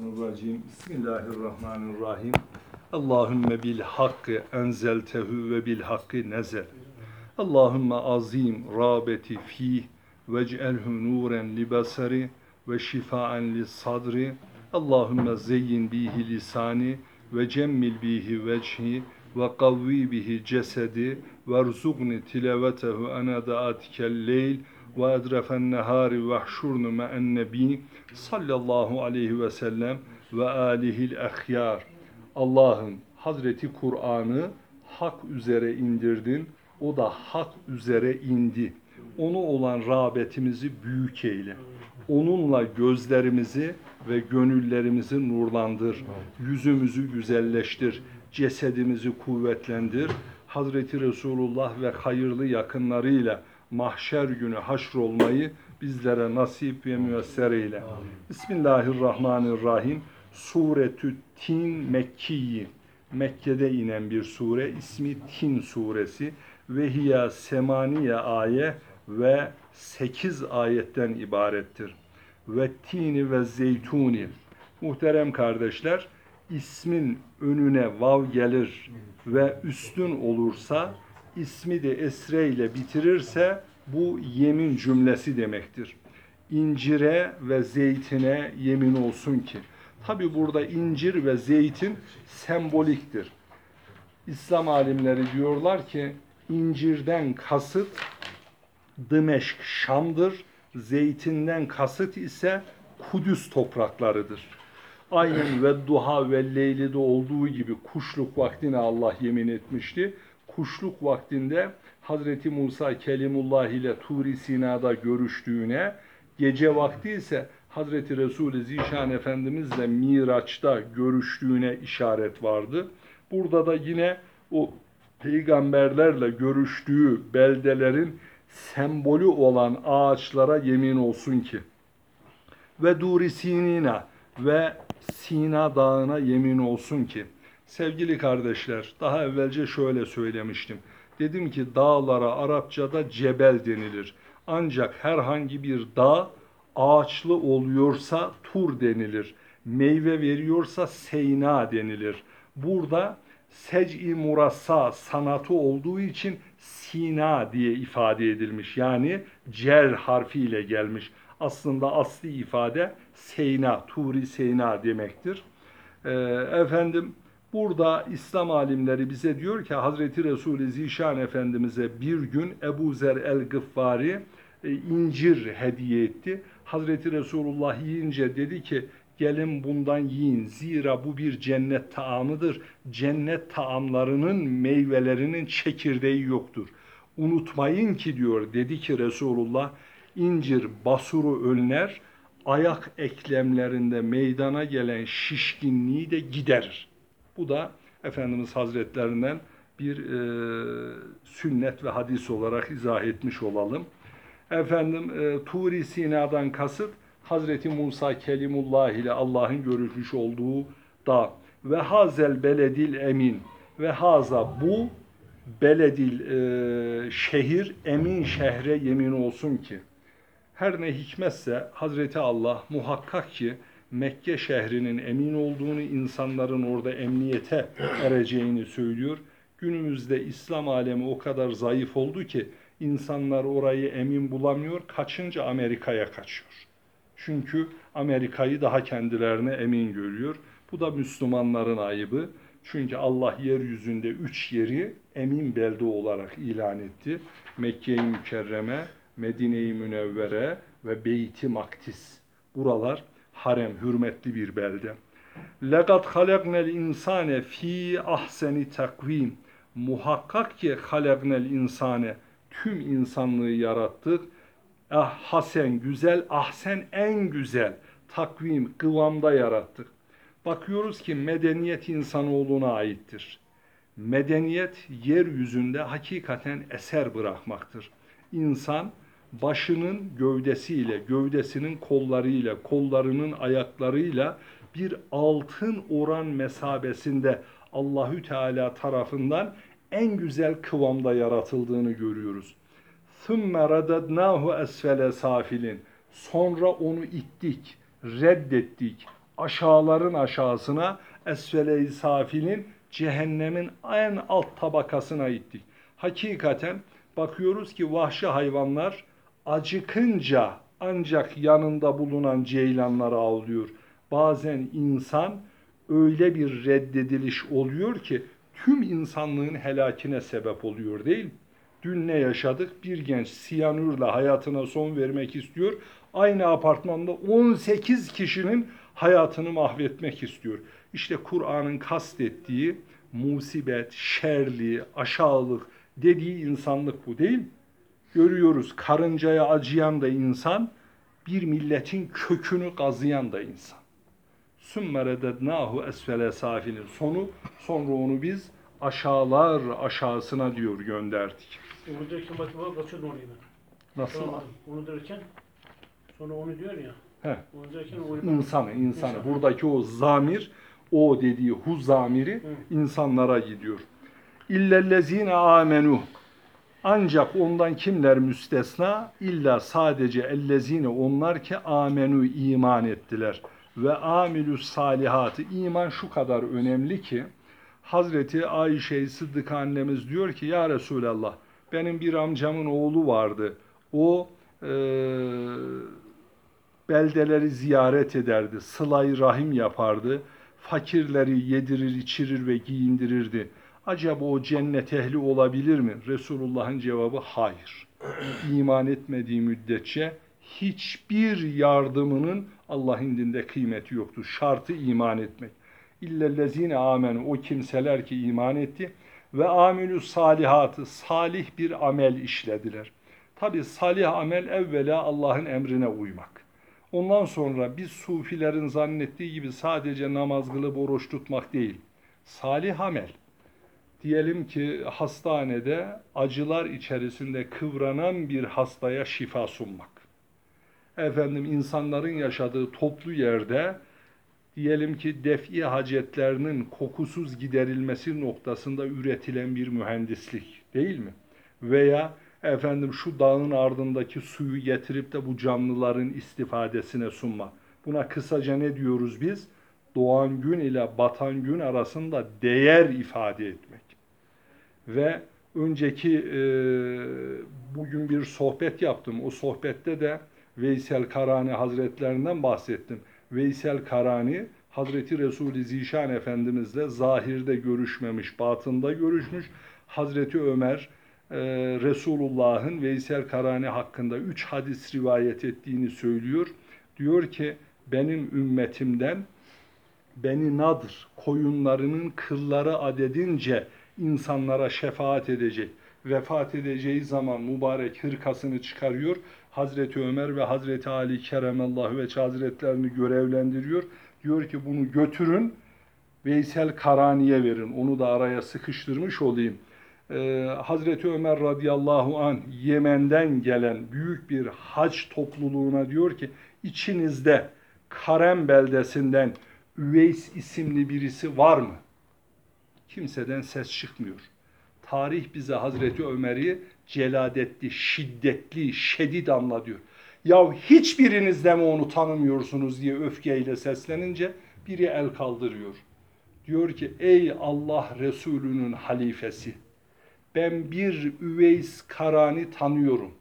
Mineşşeytanirracim. Bismillahirrahmanirrahim. Allahümme bil hakkı enzeltehu ve bil hakkı nezel. Allahümme azim rabeti fih vec'elhu nuren li basari ve şifaen li sadri. Allahümme zeyyin bihi lisani ve cemmil bihi vecihi ve kavvi bihi cesedi ve rzuqni tilavetehu ana daatikel leyl ve edrefen nehari ve hşurnu me'en nebi sallallahu aleyhi ve sellem ve alihil ehyar. Allah'ım Hazreti Kur'an'ı hak üzere indirdin. O da hak üzere indi. Onu olan rağbetimizi büyük eyle. Onunla gözlerimizi ve gönüllerimizi nurlandır. Yüzümüzü güzelleştir. Cesedimizi kuvvetlendir. Hazreti Resulullah ve hayırlı yakınlarıyla mahşer günü haşrolmayı bizlere nasip ve müyesser eyle. Bismillahirrahmanirrahim. Suretü Tin Mekkiyi. Mekke'de inen bir sure. ismi Tin suresi. Ve hiya semaniye aye ve 8 ayetten ibarettir. Ve tini ve zeytuni. Muhterem kardeşler, ismin önüne vav gelir ve üstün olursa, ismi de esre ile bitirirse bu yemin cümlesi demektir. İncire ve zeytine yemin olsun ki. Tabi burada incir ve zeytin semboliktir. İslam alimleri diyorlar ki incirden kasıt Dımeşk Şam'dır. Zeytinden kasıt ise Kudüs topraklarıdır. Aynen ve duha ve leylide olduğu gibi kuşluk vaktine Allah yemin etmişti. Kuşluk vaktinde Hazreti Musa Kelimullah ile Turi Sina'da görüştüğüne, gece vakti ise Hazreti Resul-i Zişan Efendimizle Miraç'ta görüştüğüne işaret vardı. Burada da yine o peygamberlerle görüştüğü beldelerin sembolü olan ağaçlara yemin olsun ki ve Duri Sinina ve Sina Dağı'na yemin olsun ki sevgili kardeşler daha evvelce şöyle söylemiştim. Dedim ki dağlara Arapçada cebel denilir. Ancak herhangi bir dağ ağaçlı oluyorsa tur denilir. Meyve veriyorsa seyna denilir. Burada sec'i murassa sanatı olduğu için Sina diye ifade edilmiş. Yani cer harfiyle gelmiş. Aslında asli ifade Seyna, Turi Seyna demektir. Ee, efendim burada İslam alimleri bize diyor ki Hazreti Resulü Zişan Efendimiz'e bir gün Ebu Zer el-Gıffari e, incir hediye etti. Hazreti Resulullah yiyince dedi ki gelin bundan yiyin. Zira bu bir cennet taamıdır. Cennet taamlarının meyvelerinin çekirdeği yoktur. Unutmayın ki diyor dedi ki Resulullah incir basuru önler, ayak eklemlerinde meydana gelen şişkinliği de giderir. Bu da Efendimiz Hazretlerinden bir e, sünnet ve hadis olarak izah etmiş olalım. Efendim e, Turi Sina'dan kasıt Hazreti Musa Kelimullah ile Allah'ın görüşmüş olduğu dağ. Ve hazel beledil emin. Ve haza bu beledil e, şehir emin şehre yemin olsun ki. Her ne hikmetse Hazreti Allah muhakkak ki Mekke şehrinin emin olduğunu, insanların orada emniyete ereceğini söylüyor. Günümüzde İslam alemi o kadar zayıf oldu ki insanlar orayı emin bulamıyor, kaçınca Amerika'ya kaçıyor. Çünkü Amerika'yı daha kendilerine emin görüyor. Bu da Müslümanların ayıbı. Çünkü Allah yeryüzünde üç yeri emin belde olarak ilan etti. Mekke-i Mükerreme, Medine-i Münevvere ve Beyt-i Maktis. Buralar harem, hürmetli bir belde. لَقَدْ خَلَقْنَا الْاِنْسَانَ fi ahseni takvim. Muhakkak ki halaknel insane tüm insanlığı yarattık. Ah, hasen güzel, ahsen en güzel takvim, kıvamda yarattık. Bakıyoruz ki medeniyet insanoğluna aittir. Medeniyet yeryüzünde hakikaten eser bırakmaktır. İnsan başının gövdesiyle, gövdesinin kollarıyla, kollarının ayaklarıyla bir altın oran mesabesinde Allahü Teala tarafından en güzel kıvamda yaratıldığını görüyoruz. ثُمَّ رَدَدْنَاهُ أَسْفَلَ سَافِلٍ Sonra onu ittik, reddettik, aşağıların aşağısına esfele safilin cehennemin en alt tabakasına ittik. Hakikaten bakıyoruz ki vahşi hayvanlar acıkınca ancak yanında bulunan ceylanları avlıyor. Bazen insan öyle bir reddediliş oluyor ki tüm insanlığın helakine sebep oluyor değil mi? Dün ne yaşadık? Bir genç siyanürle hayatına son vermek istiyor. Aynı apartmanda 18 kişinin hayatını mahvetmek istiyor. İşte Kur'an'ın kastettiği musibet, şerli, aşağılık dediği insanlık bu değil mi? Görüyoruz karıncaya acıyan da insan, bir milletin kökünü kazıyan da insan. Sümme redednahu esfele safilin sonu sonra onu biz aşağılar aşağısına diyor gönderdik. Onu derken bak oraya ben. Nasıl? Tamam, Onu derken sonra onu diyor ya. He. Onu derken onu İnsanı, insanı. İnsan. Buradaki o zamir, o dediği hu zamiri insanlara gidiyor. İllellezine amenu. Ancak ondan kimler müstesna? İlla sadece ellezine onlar ki amenu iman ettiler. Ve amilü salihatı. İman şu kadar önemli ki Hazreti Ayşe Sıddık annemiz diyor ki ya Resulallah benim bir amcamın oğlu vardı. O eee beldeleri ziyaret ederdi, sılayı rahim yapardı, fakirleri yedirir, içirir ve giyindirirdi. Acaba o cennet ehli olabilir mi? Resulullah'ın cevabı hayır. İman etmediği müddetçe hiçbir yardımının Allah indinde kıymeti yoktur. Şartı iman etmek. İllellezine amenu o kimseler ki iman etti ve amilü salihatı salih bir amel işlediler. Tabi salih amel evvela Allah'ın emrine uymak. Ondan sonra biz sufilerin zannettiği gibi sadece namaz kılıp oruç tutmak değil. Salih amel. Diyelim ki hastanede acılar içerisinde kıvranan bir hastaya şifa sunmak. Efendim insanların yaşadığı toplu yerde diyelim ki defi hacetlerinin kokusuz giderilmesi noktasında üretilen bir mühendislik değil mi? Veya efendim şu dağın ardındaki suyu getirip de bu canlıların istifadesine sunma. Buna kısaca ne diyoruz biz? Doğan gün ile batan gün arasında değer ifade etmek. Ve önceki e, bugün bir sohbet yaptım. O sohbette de Veysel Karani Hazretlerinden bahsettim. Veysel Karani Hazreti Resul-i Zişan Efendimizle zahirde görüşmemiş, batında görüşmüş. Hazreti Ömer e, Resulullah'ın Veysel Karani hakkında üç hadis rivayet ettiğini söylüyor. Diyor ki benim ümmetimden Beni Nadır koyunlarının kılları adedince insanlara şefaat edecek. Vefat edeceği zaman mübarek hırkasını çıkarıyor. Hazreti Ömer ve Hazreti Ali Keremallahu ve Hazretlerini görevlendiriyor. Diyor ki bunu götürün Veysel Karani'ye verin. Onu da araya sıkıştırmış olayım. Ee, Hazreti Ömer radıyallahu an Yemen'den gelen büyük bir hac topluluğuna diyor ki içinizde Karem beldesinden Üveys isimli birisi var mı? Kimseden ses çıkmıyor. Tarih bize Hazreti Ömer'i celadetli, şiddetli, şedid anla diyor. Ya hiçbiriniz de mi onu tanımıyorsunuz diye öfkeyle seslenince biri el kaldırıyor. Diyor ki ey Allah Resulü'nün halifesi ben bir Üveys Karani tanıyorum.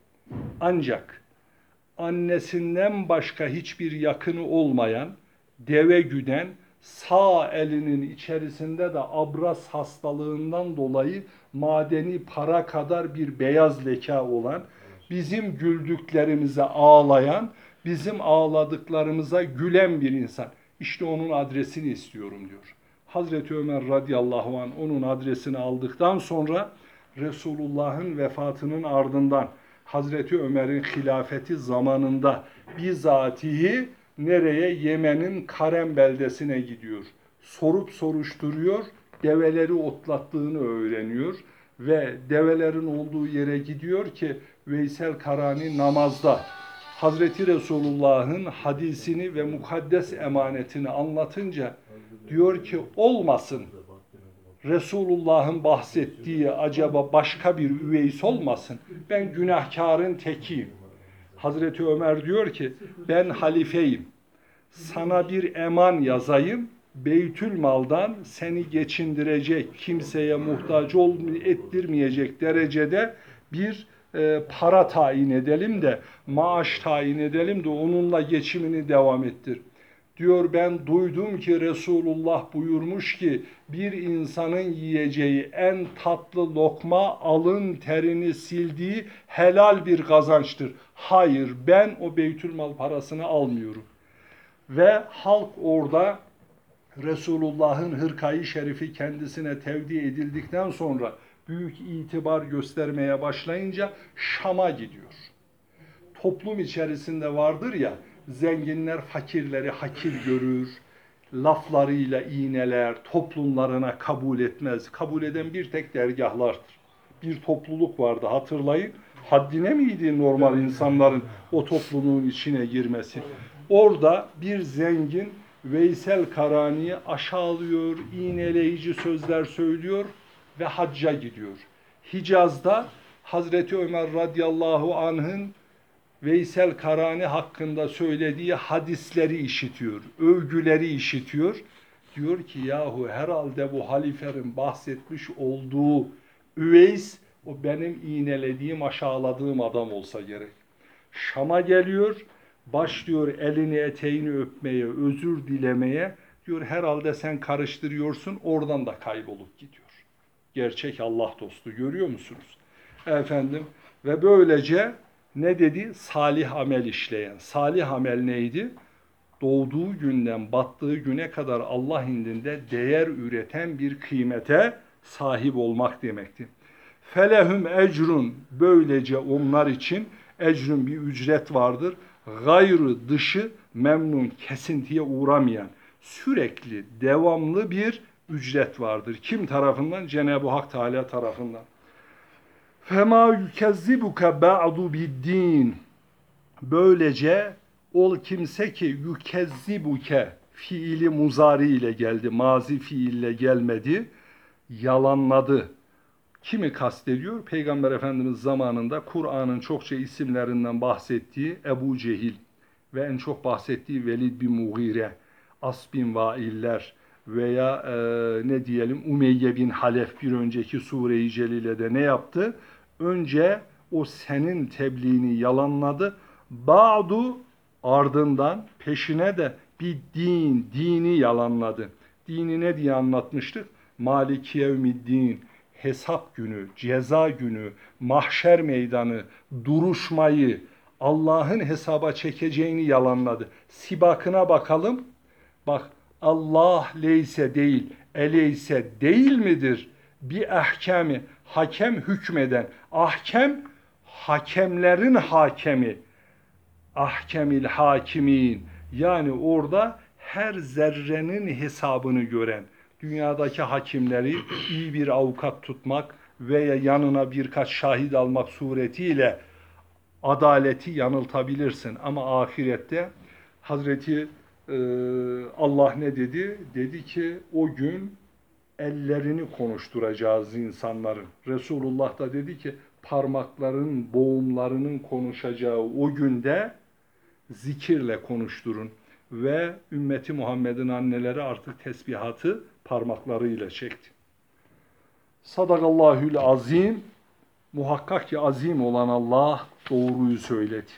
Ancak annesinden başka hiçbir yakını olmayan, deve güden, sağ elinin içerisinde de abras hastalığından dolayı madeni para kadar bir beyaz leka olan, bizim güldüklerimize ağlayan, bizim ağladıklarımıza gülen bir insan. İşte onun adresini istiyorum diyor. Hazreti Ömer radıyallahu an onun adresini aldıktan sonra Resulullah'ın vefatının ardından Hazreti Ömer'in hilafeti zamanında bizatihi nereye? Yemen'in Karem beldesine gidiyor. Sorup soruşturuyor, develeri otlattığını öğreniyor ve develerin olduğu yere gidiyor ki Veysel Karani namazda Hazreti Resulullah'ın hadisini ve mukaddes emanetini anlatınca diyor ki olmasın Resulullah'ın bahsettiği acaba başka bir üveys olmasın. Ben günahkarın tekiyim. Hazreti Ömer diyor ki ben halifeyim. sana bir eman yazayım. Beytül maldan seni geçindirecek, kimseye muhtaç ol ettirmeyecek derecede bir e, para tayin edelim de, maaş tayin edelim de onunla geçimini devam ettir. Diyor ben duydum ki Resulullah buyurmuş ki bir insanın yiyeceği en tatlı lokma alın terini sildiği helal bir kazançtır. Hayır ben o beytülmal parasını almıyorum. Ve halk orada Resulullah'ın hırkayı şerifi kendisine tevdi edildikten sonra büyük itibar göstermeye başlayınca Şam'a gidiyor. Toplum içerisinde vardır ya zenginler fakirleri hakir görür, laflarıyla iğneler, toplumlarına kabul etmez. Kabul eden bir tek dergahlardır. Bir topluluk vardı hatırlayın. Haddine miydi normal insanların o topluluğun içine girmesi? Orada bir zengin Veysel Karani'yi aşağılıyor, iğneleyici sözler söylüyor ve hacca gidiyor. Hicaz'da Hazreti Ömer radıyallahu anh'ın Veysel Karani hakkında söylediği hadisleri işitiyor, övgüleri işitiyor. Diyor ki yahu herhalde bu haliferin bahsetmiş olduğu Üveys o benim iğnelediğim, aşağıladığım adam olsa gerek. Şam'a geliyor, başlıyor elini eteğini öpmeye, özür dilemeye. Diyor herhalde sen karıştırıyorsun, oradan da kaybolup gidiyor. Gerçek Allah dostu görüyor musunuz? Efendim ve böylece ne dedi? Salih amel işleyen. Salih amel neydi? Doğduğu günden battığı güne kadar Allah indinde değer üreten bir kıymete sahip olmak demekti. Felehum ecrun böylece onlar için ecrün bir ücret vardır. Gayrı dışı memnun kesintiye uğramayan sürekli devamlı bir ücret vardır. Kim tarafından? Cenab-ı Hak Teala tarafından. Fema yükezzibuke ba'du biddin. Böylece ol kimse ki yükezzibuke fiili muzari ile geldi. Mazi fiille gelmedi. Yalanladı. Kimi kastediyor? Peygamber Efendimiz zamanında Kur'an'ın çokça isimlerinden bahsettiği Ebu Cehil ve en çok bahsettiği Velid bin Mughire, As bin Vailler veya e, ne diyelim Umeyye bin Halef bir önceki sure-i celilede ne yaptı? Önce o senin tebliğini yalanladı. Ba'du ardından peşine de bir din, dini yalanladı. Dini ne diye anlatmıştık? Maliki yevmiddin, hesap günü, ceza günü, mahşer meydanı, duruşmayı, Allah'ın hesaba çekeceğini yalanladı. Sibakına bakalım. Bak Allah leyse değil, eleyse değil midir? Bir ahkemi, hakem hükmeden, ahkem hakemlerin hakemi, ahkemil hakimin. Yani orada her zerrenin hesabını gören, dünyadaki hakimleri iyi bir avukat tutmak veya yanına birkaç şahit almak suretiyle adaleti yanıltabilirsin. Ama ahirette Hazreti e, Allah ne dedi? Dedi ki o gün ellerini konuşturacağız insanların. Resulullah da dedi ki parmakların, boğumlarının konuşacağı o günde zikirle konuşturun. Ve ümmeti Muhammed'in anneleri artık tesbihatı parmaklarıyla çekti. Sadakallahül azim. Muhakkak ki azim olan Allah doğruyu söyledi.